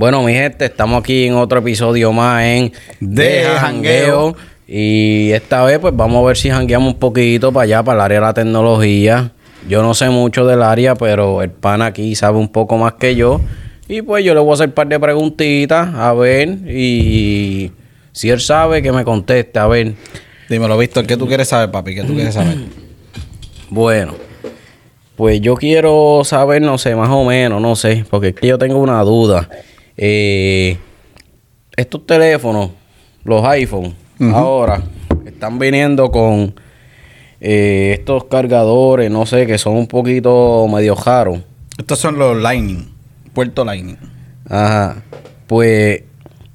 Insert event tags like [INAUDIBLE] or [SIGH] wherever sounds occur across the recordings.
Bueno, mi gente, estamos aquí en otro episodio más en De Jangueo. Y esta vez, pues vamos a ver si jangueamos un poquito para allá, para el área de la tecnología. Yo no sé mucho del área, pero el pan aquí sabe un poco más que yo. Y pues yo le voy a hacer un par de preguntitas, a ver. Y si él sabe, que me conteste, a ver. Dímelo, Víctor, ¿qué tú quieres saber, papi? ¿Qué tú quieres saber? [CLEARS THROAT] Bueno, pues yo quiero saber, no sé, más o menos, no sé, porque es que yo tengo una duda. Eh, estos teléfonos, los iPhone, ahora están viniendo con eh, estos cargadores, no sé, que son un poquito medio caros. Estos son los Lightning, puerto Lightning. Ajá. Pues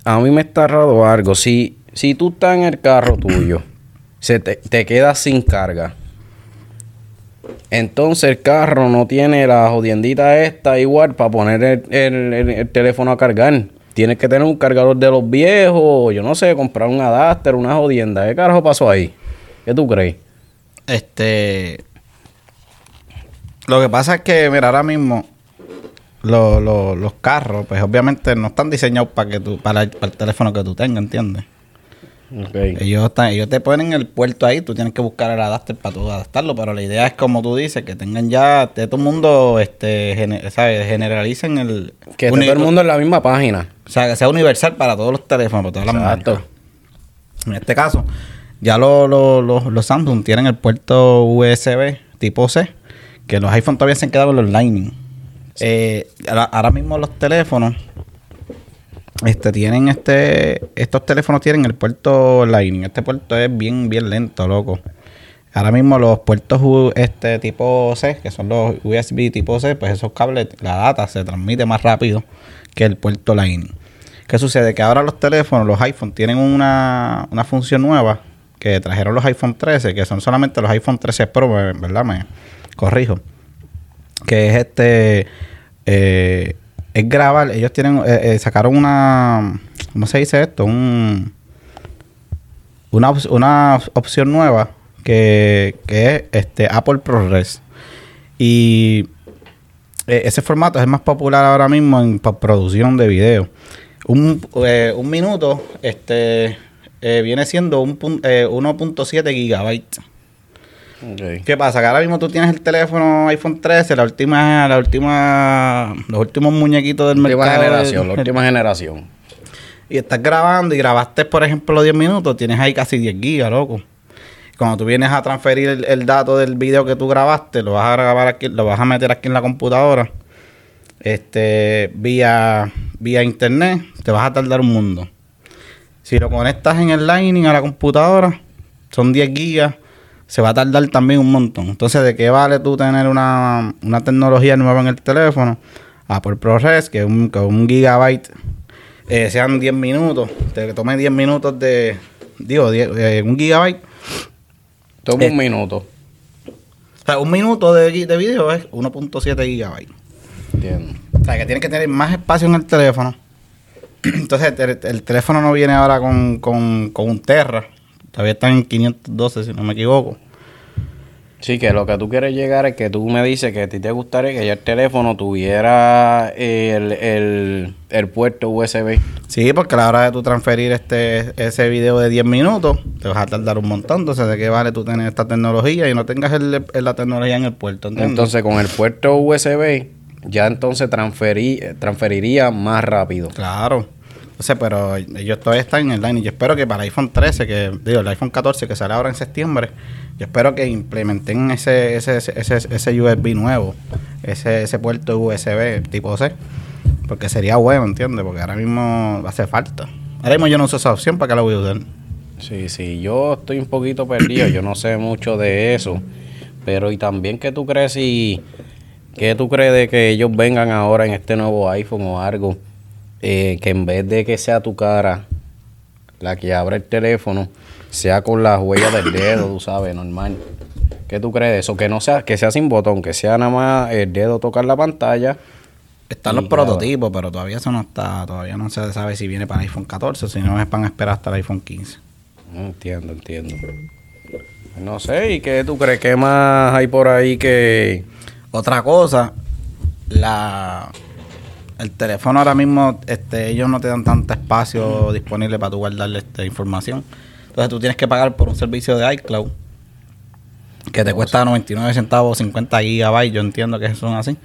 a mí me está raro algo. Si, si tú estás en el carro [COUGHS] tuyo, se te, te quedas sin carga. Entonces el carro no tiene la jodiendita esta igual para poner el, el- el- el teléfono a cargar. Tienes que tener un cargador de los viejos, yo no sé, comprar un adapter, una jodienda. ¿Qué carajo pasó ahí? ¿Qué tú crees? Este. Lo que pasa es que, mira, ahora mismo lo- lo- los carros, pues obviamente no están diseñados para que tú, para el, para el teléfono que tú tengas, ¿entiendes? Ellos, están- ellos te ponen el puerto ahí, tú tienes que buscar el adapter para tú adaptarlo, pero la idea es como tú dices, que tengan ya, de todo el mundo, este, gene- ¿sabes? Generalicen el... Que todo el mundo en la misma página. O sea, que sea universal para todos los teléfonos, para todas las Exacto. marcas. En este caso, ya lo- lo- lo- los Samsung tienen el puerto USB tipo C, que los iPhone todavía se han quedado en los Lightning. Eh, ahora, mismo los teléfonos este tienen este estos teléfonos tienen el puerto Lightning. Este puerto es bien bien lento, loco. Ahora mismo los puertos este tipo C, que son los USB tipo C, pues esos cables, la data se transmite más rápido que el puerto Lightning. ¿Qué sucede? Que ahora los teléfonos, los iPhone, tienen una, una función nueva que trajeron los iPhone 13, que son solamente los iPhone 13 Pro, ¿verdad? Me corrijo. Que es este. eh, es grabar. Ellos tienen. eh, eh, sacaron una. ¿Cómo se dice esto? Un. Una, una opción nueva que, que es este Apple ProRes. Y eh, ese formato es más popular ahora mismo en producción de video. Un, eh, un minuto este eh, viene siendo un eh, 1.7 gigabytes. ¿Qué pasa? Que ahora mismo tú tienes el teléfono iPhone 13, la última, la última, los últimos muñequitos del Última mercado. generación, la [LAUGHS] última generación. Y estás grabando y grabaste, por ejemplo, 10 minutos, tienes ahí casi 10 gigas, loco. Cuando tú vienes a transferir el, el dato del video que tú grabaste, lo vas a grabar aquí, lo vas a meter aquí en la computadora. Este, vía, vía internet, te vas a tardar un mundo. Si lo conectas en el Lightning a la computadora, son 10 gigas, se va a tardar también un montón. Entonces, ¿de qué vale tú tener una, una tecnología nueva en el teléfono? Apple ProRes, que un, que un gigabyte, eh, sean 10 minutos, te tome 10 minutos de, digo, 10, eh, un gigabyte. Toma Eh. un minuto. O sea, un minuto de, de video es 1.7 gigabytes. Entiendo. O sea, que tienes que tener más espacio en el teléfono. Entonces, el, el teléfono no viene ahora con, con, con un Terra. Todavía está en 512, si no me equivoco. Sí, que lo que tú quieres llegar es que tú me dices que a ti te gustaría que ya el teléfono tuviera el, el, el puerto USB. Sí, porque a la hora de tú transferir este ese video de 10 minutos, te vas a tardar un montón. Entonces, ¿de qué vale tú tener esta tecnología y no tengas el- el- la tecnología en el puerto? ¿entiendes? Entonces, con el puerto USB, ya entonces transferí, transferiría más rápido. Claro. Entonces, pero ellos todavía están en el line. Y yo espero que para el iPhone 13, que digo, el iPhone 14 que sale ahora en septiembre, yo espero que implementen ese, ese, ese, ese, ese USB nuevo, ese, ese puerto USB tipo C. Porque sería bueno, ¿entiendes? Porque ahora mismo hace falta. Ahora mismo yo no uso esa opción, ¿para qué la voy a usar? Sí, sí, yo estoy un poquito perdido, yo no sé mucho de eso. Pero y también que tú crees y que tú crees de que ellos vengan ahora en este nuevo iPhone o algo, eh, que en vez de que sea tu cara la que abre el teléfono, sea con las huellas del dedo, tú sabes, normal. ¿Qué tú crees de eso? Que no sea, que sea sin botón, que sea nada más el dedo tocar la pantalla. Están los prototipos, pero todavía eso no está, todavía no se sabe si viene para iPhone 14 o si no es para esperar hasta el iPhone 15. No entiendo, entiendo. No sé, ¿y qué tú crees? ¿Qué más hay por ahí que... Otra cosa, la el teléfono ahora mismo, este, ellos no te dan tanto espacio disponible para tú guardarle esta información. Entonces tú tienes que pagar por un servicio de iCloud que te cuesta 99 centavos, 50 gigabytes, yo entiendo que son así.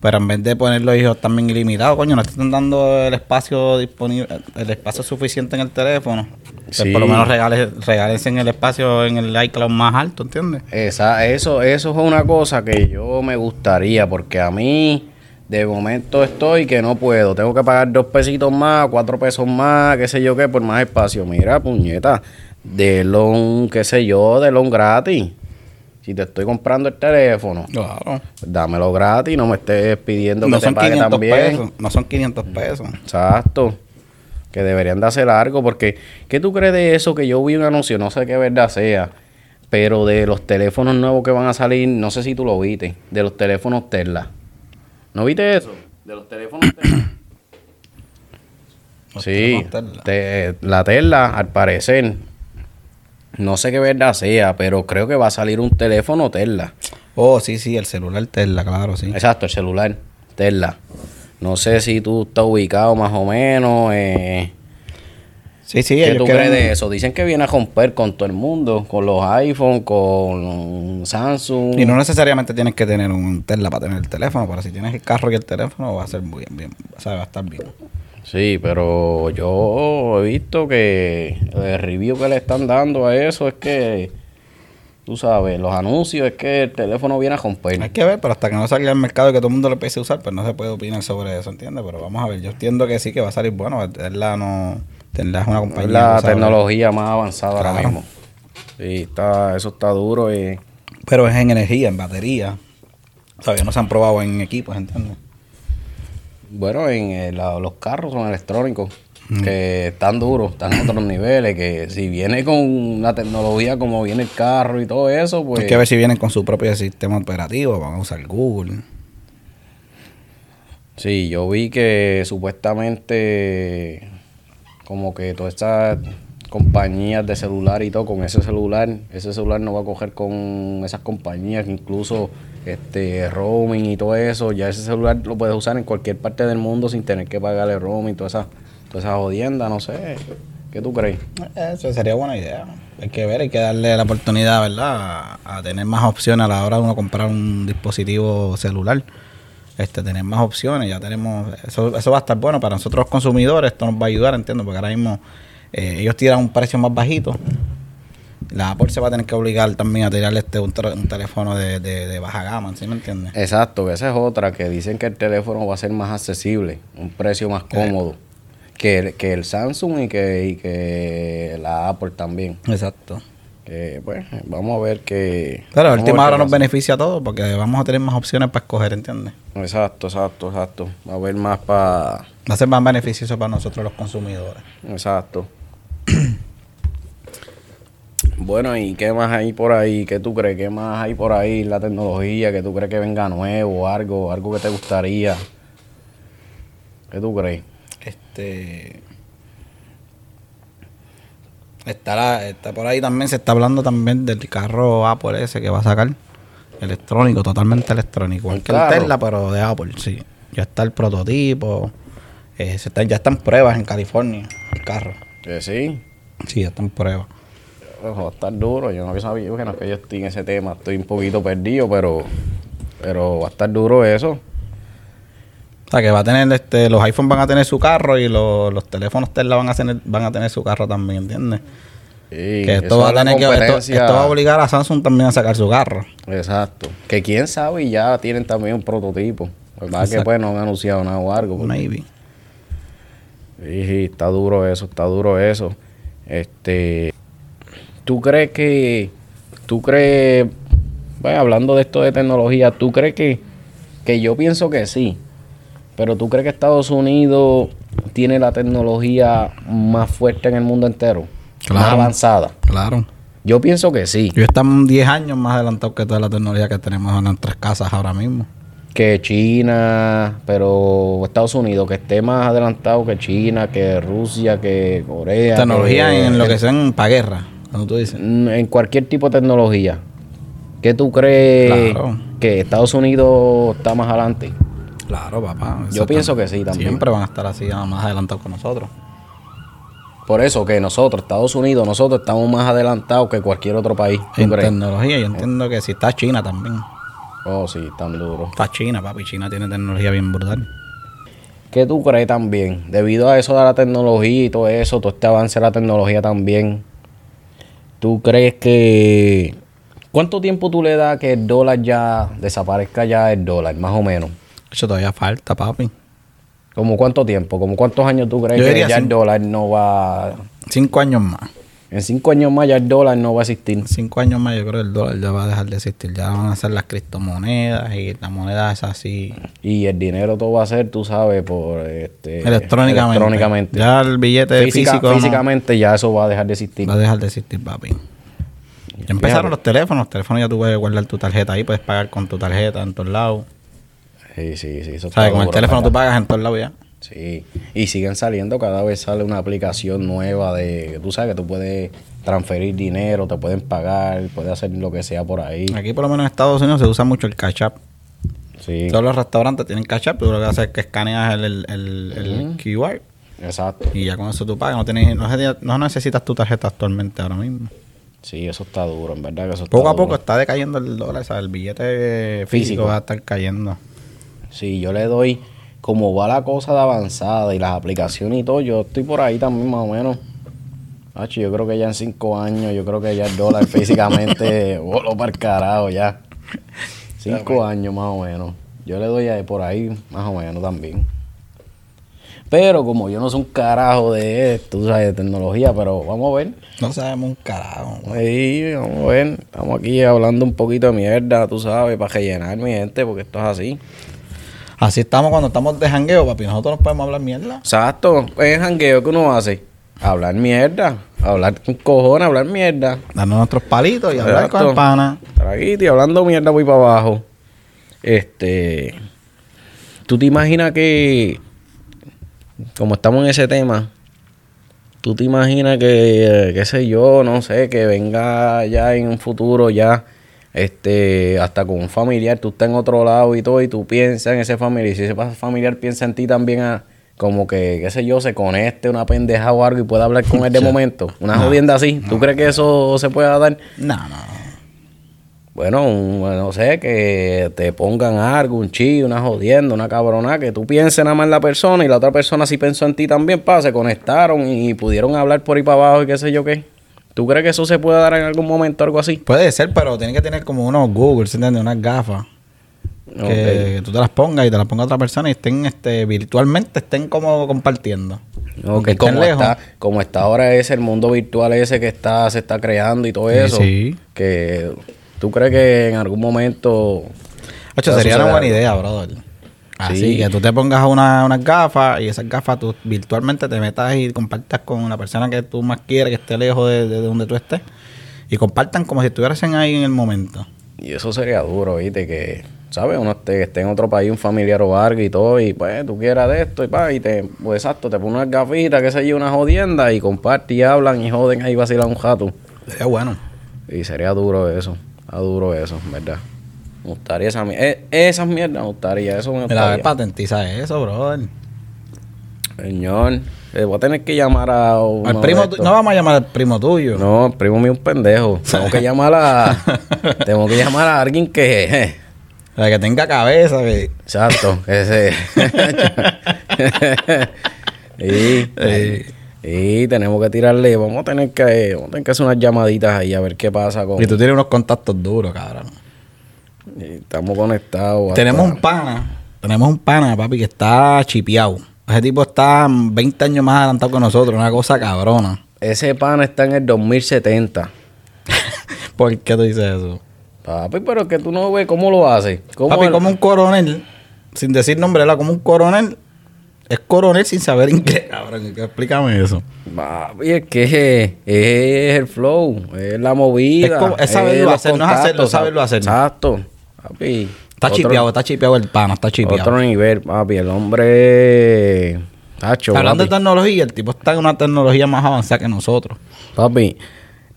Pero en vez de ponerlo ellos también ilimitado, coño, no te están dando el espacio disponible, el espacio suficiente en el teléfono. Pues Sí. por lo menos regales, en el espacio en el iCloud más alto, ¿entiendes? Esa, eso, eso es una cosa que yo me gustaría, porque a mí de momento estoy que no puedo. Tengo que pagar dos pesitos más, cuatro pesos más, qué sé yo qué, por más espacio. Mira, puñeta, de un, qué sé yo, de un gratis. Si te estoy comprando el teléfono, Claro. pues dámelo gratis, no me estés pidiendo No que te son pague 500 también. pesos, no son 500 pesos. Exacto. Que deberían de hacer algo, porque ¿qué tú crees de eso que yo vi un anuncio? No sé qué verdad sea, pero de los teléfonos nuevos que van a salir, no sé si tú lo viste, de los teléfonos Tesla. ¿No viste eso? De los teléfonos Tesla. [COUGHS] Los sí, teléfonos Tesla. te- la Tesla, al parecer, no sé qué verdad sea, pero creo que va a salir un teléfono Tesla. Oh, sí, sí, el celular Tesla, claro, sí. Exacto, el celular Tesla. No sé si tú estás ubicado más o menos. Eh, Sí, sí, ¿Qué tú crees de eso? Dicen que viene a romper con todo el mundo, con los iPhone, con Samsung. Y no necesariamente tienes que tener un Tesla para tener el teléfono, pero si tienes el carro y el teléfono va a ser bien, bien, o sea, va a estar bien. Sí, pero yo he visto que el review que le están dando a eso es que, tú sabes, los anuncios es que el teléfono viene a romper. Hay que ver, pero hasta que no salga al mercado y que todo el mundo lo empiece a usar, pues no se puede opinar sobre eso, ¿entiendes? Pero vamos a ver, yo entiendo que sí que va a salir bueno, Tesla no, Es una compañía. la tecnología más avanzada ahora Claro. mismo. Sí, está, eso está duro y... Pero es en energía, en batería. Todavía no se han probado en equipos, ¿entiendes? Bueno, en eh, la- los carros son electrónicos, que están duros, están a otros niveles, que si viene con la tecnología como viene el carro y todo eso, pues... Hay que ver si vienen con su propio sistema operativo, van a usar Google. Sí, yo vi que supuestamente como que todas estas compañías de celular y todo con ese celular, ese celular no va a coger con esas compañías que incluso este roaming y todo eso, ya ese celular lo puedes usar en cualquier parte del mundo sin tener que pagarle roaming, toda esa, toda esa jodienda, no sé. ¿Qué tú crees? Eso sería buena idea. Hay que ver, hay que darle la oportunidad, ¿verdad? A tener más opciones a la hora de uno comprar un dispositivo celular. Este, tener más opciones, ya tenemos, eso, eso va a estar bueno para nosotros los consumidores, esto nos va a ayudar, entiendo, porque ahora mismo eh, ellos tiran un precio más bajito. La Apple se va a tener que obligar también a tirarle este un, tel- un teléfono de, de- de baja gama, ¿sí me entiendes? Exacto, que esa es otra, que dicen que el teléfono va a ser más accesible, un precio más cómodo que el, que el Samsung y que, y que la Apple también. Exacto. Que, pues, vamos a ver que... Pero a vamos a última ver hora qué nos beneficia a todos porque vamos a tener más opciones para escoger, ¿entiendes? Exacto, exacto, exacto. Va a haber más para... Va a ser más beneficioso para nosotros los consumidores. Exacto. [CLEARS THROAT] bueno, ¿y qué más hay por ahí? ¿Qué tú crees? ¿Qué más hay por ahí? La tecnología, ¿qué tú crees que venga nuevo? Algo, algo que te gustaría. ¿Qué tú crees? Este. Está, la- está por ahí también, se está hablando también del carro Apple ese que va a sacar. Electrónico, totalmente electrónico. Igual que el. Tesla, pero de Apple, sí. Ya está el prototipo. eh, se está, ya están pruebas en California, el carro. Que sí. Sí, ya están pruebas. Ojo, va a estar duro. Yo no sabía bueno, que yo estoy en ese tema. Estoy un poquito perdido, pero... Pero va a estar duro eso. O sea, que va a tener, este, los iPhones van a tener su carro y los, los teléfonos Tesla van a tener, van a tener su carro también, ¿entiendes? Sí, que esto va a tener que, esto, va a obligar a Samsung también a sacar su carro. Exacto. Que quién sabe y ya tienen también un prototipo. ¿Verdad que pues no han anunciado nada o algo? porque- Maybe. Sí, sí, está duro eso, está duro eso. Este, ¿tú crees que, tú crees, bueno, hablando de esto de tecnología, ¿tú crees que, que yo pienso que sí, pero tú crees que Estados Unidos tiene la tecnología más fuerte en el mundo entero? Más Claro. avanzada. Claro. Yo pienso que sí. Ellos están 10 años más adelantados que toda la tecnología que tenemos en nuestras casas ahora mismo. Que China, pero Estados Unidos, que esté más adelantado que China, que Rusia, que Corea. Tecnología que- en lo que sean para guerra, cuando tú dices. Mm, En cualquier tipo de tecnología. ¿Qué tú crees Claro. que Estados Unidos está más adelante? Claro, papá. Yo pienso que sí también. Siempre van a estar así más adelantados que nosotros. Por eso que nosotros, Estados Unidos, nosotros estamos más adelantados que cualquier otro país. ¿Tú En crees? tecnología, yo entiendo que si está China también. Oh, sí, tan duro. Está China, papi. China tiene tecnología bien brutal. ¿Qué tú crees también? Debido a eso de la tecnología y todo eso, todo este avance de la tecnología también, ¿tú crees que... ¿Cuánto tiempo tú le das que el dólar ya desaparezca ya el dólar, más o menos? Eso todavía falta, papi. ¿Como cuánto tiempo? ¿Como cuántos años tú crees que ya el cinco. dólar no va... Cinco años más. En cinco años más ya el dólar no va a existir? Cinco años más yo creo que el dólar ya va a dejar de existir. Ya van a ser las criptomonedas y las monedas así Y el dinero todo va a ser, tú sabes, por... Este, electrónicamente. electrónicamente. Ya el billete Física- físico no- físicamente ya eso va a dejar de existir. va a dejar de existir, papi. Ya empezaron los teléfonos. Los teléfonos ya tú puedes guardar tu tarjeta ahí. Puedes pagar con tu tarjeta en todos lados. Sí, sí, sí. Eso está ¿Sabes? Con el teléfono tú pagas en todos lados ya. Sí, y siguen saliendo, cada vez sale una aplicación nueva de, tú sabes que tú puedes transferir dinero, te pueden pagar, puedes hacer lo que sea por ahí. Aquí por lo menos en Estados Unidos se usa mucho el cash app. Sí, Todos los restaurantes tienen cash app. Tú lo que haces es que escaneas el, el, el- el QR exacto. y ya con eso tú pagas. No, tienes, no, necesitas tu tarjeta actualmente ahora mismo. Sí, eso está duro, en verdad que eso está Poco a duro. poco está decayendo el dólar, o sea, el billete físico, Físico. va a estar cayendo. Sí, yo le doy, como va la cosa de avanzada y las aplicaciones y todo, yo estoy por ahí también más o menos. Hacho, yo creo que ya en cinco años, yo creo que ya el dólar [LAUGHS] físicamente voló para el carajo ya. [LAUGHS] Cinco años más o menos. Yo le doy ahí por ahí más o menos también. Pero como yo no soy un carajo de esto, sabes, de tecnología, pero vamos a ver. No sabemos un carajo. Ahí, vamos a ver. Estamos aquí hablando un poquito de mierda, tú sabes, para rellenar mi gente, porque esto es así. Así estamos cuando estamos de jangueo, papi. Nosotros nos podemos hablar mierda. Exacto. Es el jangueo que uno hace. Hablar mierda. Hablar con cojones, hablar mierda. Darnos nuestros palitos y hablar con el pana. Traguito y hablando mierda voy para abajo. Este. ¿Tú te imaginas que. Como estamos en ese tema. ¿Tú te imaginas que, qué sé yo, no sé, que venga ya en un futuro ya, este, hasta con un familiar, tú estás en otro lado y todo, y tú piensas en ese familiar, y si ese familiar piensa en ti también, a, como que, qué sé yo, se conecte una pendeja o algo y pueda hablar con él de momento, una jodienda así, ¿tú crees que eso se pueda dar? No, no. Bueno, un- no sé, que te pongan algo, un chi, una jodienda, una cabrona, que tú pienses nada más en la persona y la otra persona sí pensó en ti también, pa, se conectaron y pudieron hablar por ahí para abajo y qué sé yo qué. ¿Tú crees que eso se puede dar en algún momento, algo así? Puede ser, pero tiene que tener como unos Google, ¿se entiende? Unas gafas. Que tú te las pongas y te las ponga otra persona y estén este, virtualmente, estén como compartiendo. Ok, Aunque estén como lejos. está, como está ahora ese, el mundo virtual ese que está, se está creando y todo Sí, eso. sí. Que tú crees que en algún momento Ocho, sería una buena idea, brother. Así Sí. que tú te pongas una- unas gafas y esas gafas tú virtualmente te metas y compartas con la persona que tú más quieres, que esté lejos de, de donde tú estés. Y compartan como si estuviesen ahí en el momento. Y eso sería duro, ¿viste? Que, ¿sabes? Uno esté, esté en otro país, un familiar o algo y todo, y pues tú quieras de esto y pa, y te, pues exacto, te pones unas gafitas, que sé yo, una jodienda, y comparten y hablan y joden ahí vacilan un jato. Sería bueno. Y sería duro eso, está duro eso, ¿verdad? Me gustaría esa mierda, esas mierdas me gustaría, eso me Mira, gustaría. patentiza eso, brother. Señor, eh, voy a tener que llamar a Al primo, no vamos a llamar al primo tuyo. No, el primo mío es un pendejo. [LAUGHS] Tengo que llamar a, tengo que llamar a alguien que, La que tenga cabeza, que... Exacto, ese. y, y tenemos que tirarle, vamos a tener que, vamos a tener que hacer unas llamaditas ahí a ver qué pasa con. Y tú tienes unos contactos duros, cabrón. Estamos conectados. hasta- Tenemos un pana. Tenemos un pana, papi, que está chipeado. Ese tipo está 20 años más adelantado que nosotros. Una cosa cabrona. Ese pan está en el 2070. [LAUGHS] ¿Por qué tú dices eso? Papi, pero es que tú no ves cómo lo hace. ¿Cómo Papi, como un coronel, sin decir nombre, era como un coronel, es coronel sin saber inglés, [LAUGHS] cabrón. Explícame eso. Papi, es que es, el flow, es la movida. Es como- es saberlo hacer, no es hacerlo, saberlo hacer. Exacto. Papi. Está otro- chipeado, está chipeado el pana, está chipeado. Otro nivel, papi. El hombre. Tacho, Hablando de tecnología, el tipo está en una tecnología más avanzada que nosotros. Papi,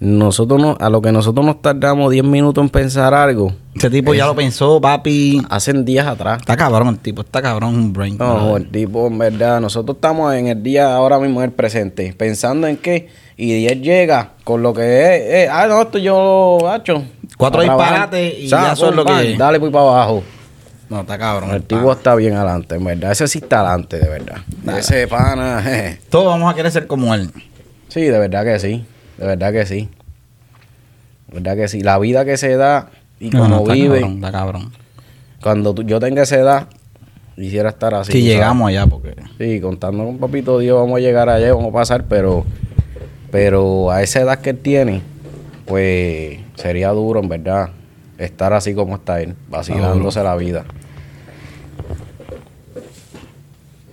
nosotros no, a lo que nosotros nos tardamos 10 minutos en pensar algo, Ese tipo ya lo pensó, papi. hacen días atrás. Está cabrón el tipo, está cabrón un brain. No, brother. el tipo, en verdad, nosotros estamos en el día ahora mismo, en el presente, pensando en qué, y él llega con lo que es, eh, ah, no, esto yo, hacho. Cuatro disparates y ya eso es pum, lo que pam, es. Dale, pues para abajo. No, está cabrón. El tipo está bien adelante, en verdad. Ese sí está adelante, de verdad. Ese pana. [LAUGHS] Todos vamos a querer ser como él. Sí, de verdad que sí. De verdad que sí. De verdad que sí. La vida que se da y No, como no, vive, cabrón, está cabrón. cuando tú- yo tenga esa edad, quisiera estar así. si tú llegamos allá, porque. Sí, contando con papito Dios, vamos a llegar allá, vamos a pasar, pero, pero a esa edad que él tiene, pues sería duro, en verdad, estar así como está él, vacilándose la vida.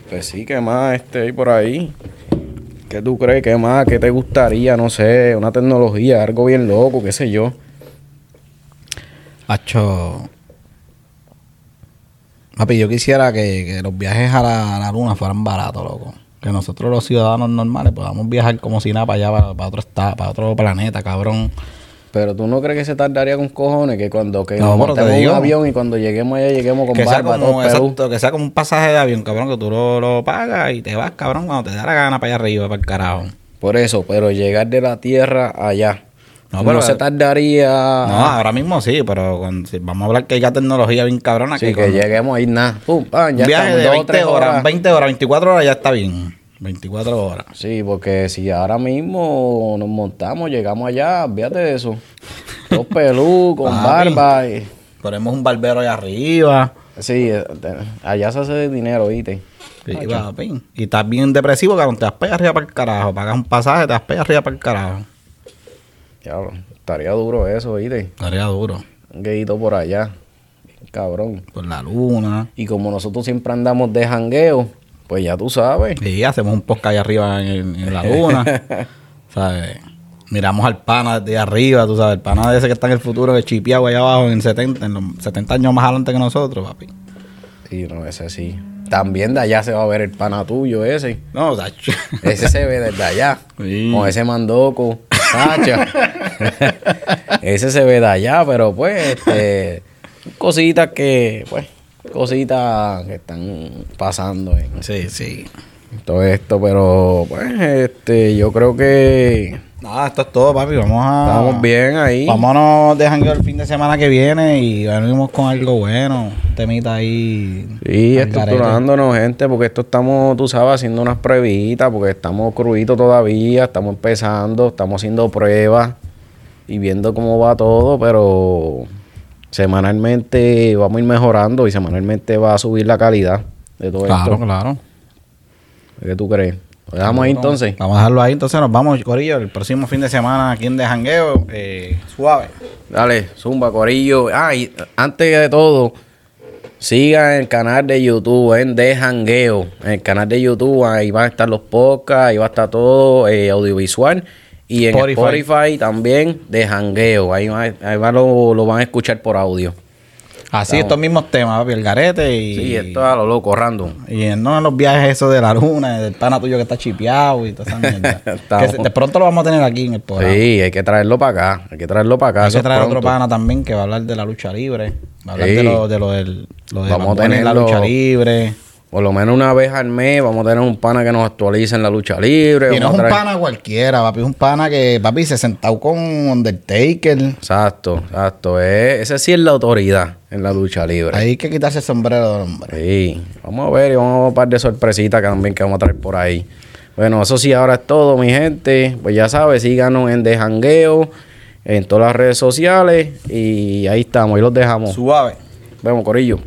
Pues sí, ¿qué más este por ahí? ¿Qué tú crees? ¿Qué más? ¿Qué te gustaría? No sé, una tecnología, algo bien loco, qué sé yo. Hacho. Papi, yo quisiera que, que los viajes a la, la luna fueran baratos, loco. Que nosotros los ciudadanos normales podamos viajar como si nada para allá, para, para otro estado, para otro planeta, cabrón. Pero tú no crees que se tardaría con cojones que cuando que No, nos te digo. un avión y cuando lleguemos allá lleguemos con que sea como exacto, que sea como un pasaje de avión, cabrón, que tú lo, lo pagas y te vas, cabrón, cuando te da la gana para allá arriba, para el carajo. Por eso, pero llegar de la tierra allá. No, No, pero- se tardaría. No, ahora mismo sí, pero cuando- si vamos a hablar que hay tecnología bien cabrona. Sí, que que lleguemos ahí nada. Pum, ya viaje estamos de dos o 20 tres horas, 20 horas, 24 horas ya está bien. 24 horas. Sí, porque si ahora mismo nos montamos, llegamos allá, fíjate de eso. Dos [LAUGHS] pelú, con Papi. barba. y- Ponemos un barbero allá arriba. Sí, eh, allá se hace dinero, ¿viste? Sí, papi. Y estás bien depresivo, cabrón. Te das arriba para el carajo. Pagas un pasaje, te das arriba para el carajo. Diablo, estaría duro eso, ¿viste? Estaría duro. Un gueíto por allá. Cabrón. Por la luna. Y como nosotros siempre andamos de jangueo, pues ya tú sabes. Y hacemos un podcast allá arriba en, en la luna. [LAUGHS] ¿Sabes? Miramos al pana desde arriba, tú sabes. El pana de ese que está en el futuro, que chipeado allá abajo en 70, en los 70 años más adelante que nosotros, papi. Sí, no, ese sí. También de allá se va a ver el pana tuyo ese. No, o sea, Ese se ve desde allá. Sí. Con ese mandoco. Sacha. [LAUGHS] ese se ve de allá, pero pues, este, cositas que, pues, cositas que están pasando en sí, sí. todo esto, pero pues, este, yo creo que Nada, esto es todo, papi. Vamos a. estamos bien ahí. Vámonos de jangueo el fin de semana que viene y venimos con algo bueno. Temita ahí. Sí, estructurándonos, gente, porque esto estamos, tú sabes, haciendo unas pruebitas, porque estamos cruditos todavía, estamos empezando, estamos haciendo pruebas y viendo cómo va todo, pero semanalmente vamos a ir mejorando y semanalmente va a subir la calidad de todo Claro, esto. claro. ¿Qué tú crees? ¿Lo dejamos ahí entonces? Vamos a dejarlo ahí. Entonces nos vamos, Corillo, el próximo fin de semana aquí en De Jangueo. Eh, suave. Dale, zumba, corillo. Ah, y antes de todo, sigan el canal de YouTube en De Jangueo. En el canal de YouTube, ahí van a estar los podcasts, ahí va a estar todo eh, audiovisual. Y en Spotify. Spotify, también de Jangueo. Ahí, va- ahí va lo, lo van a escuchar por audio. Así, estos mismos temas, papi, el garete y. Sí, esto es a lo loco, random. Y no en los viajes esos de la luna, del pana tuyo que está chipeado y toda esa mierda. Estamos. [LAUGHS] Que se- de pronto lo vamos a tener aquí en el programa. Sí, hay que traerlo para acá. Hay que traerlo para acá. Hay eso que traer otro pana también que va a hablar de la lucha libre. Va a hablar Sí. de lo, de lo del lo de Vamos a en la lucha libre. Por lo menos una vez al mes vamos a tener un pana que nos actualice en la lucha libre. Y no es un traer- pana cualquiera, papi. Es un pana que, papi, se sentado con Undertaker. Exacto, exacto. Es, ese sí es la autoridad en la lucha libre. Hay que quitarse el sombrero del hombre. Sí, vamos a ver y vamos a ver un par de sorpresitas que también que vamos a traer por ahí. Bueno, eso sí, ahora es todo, mi gente. Pues ya sabes, síganos en De Jangueo, en todas las redes sociales y ahí estamos, ahí los dejamos. Suave. Vemos, Corillo.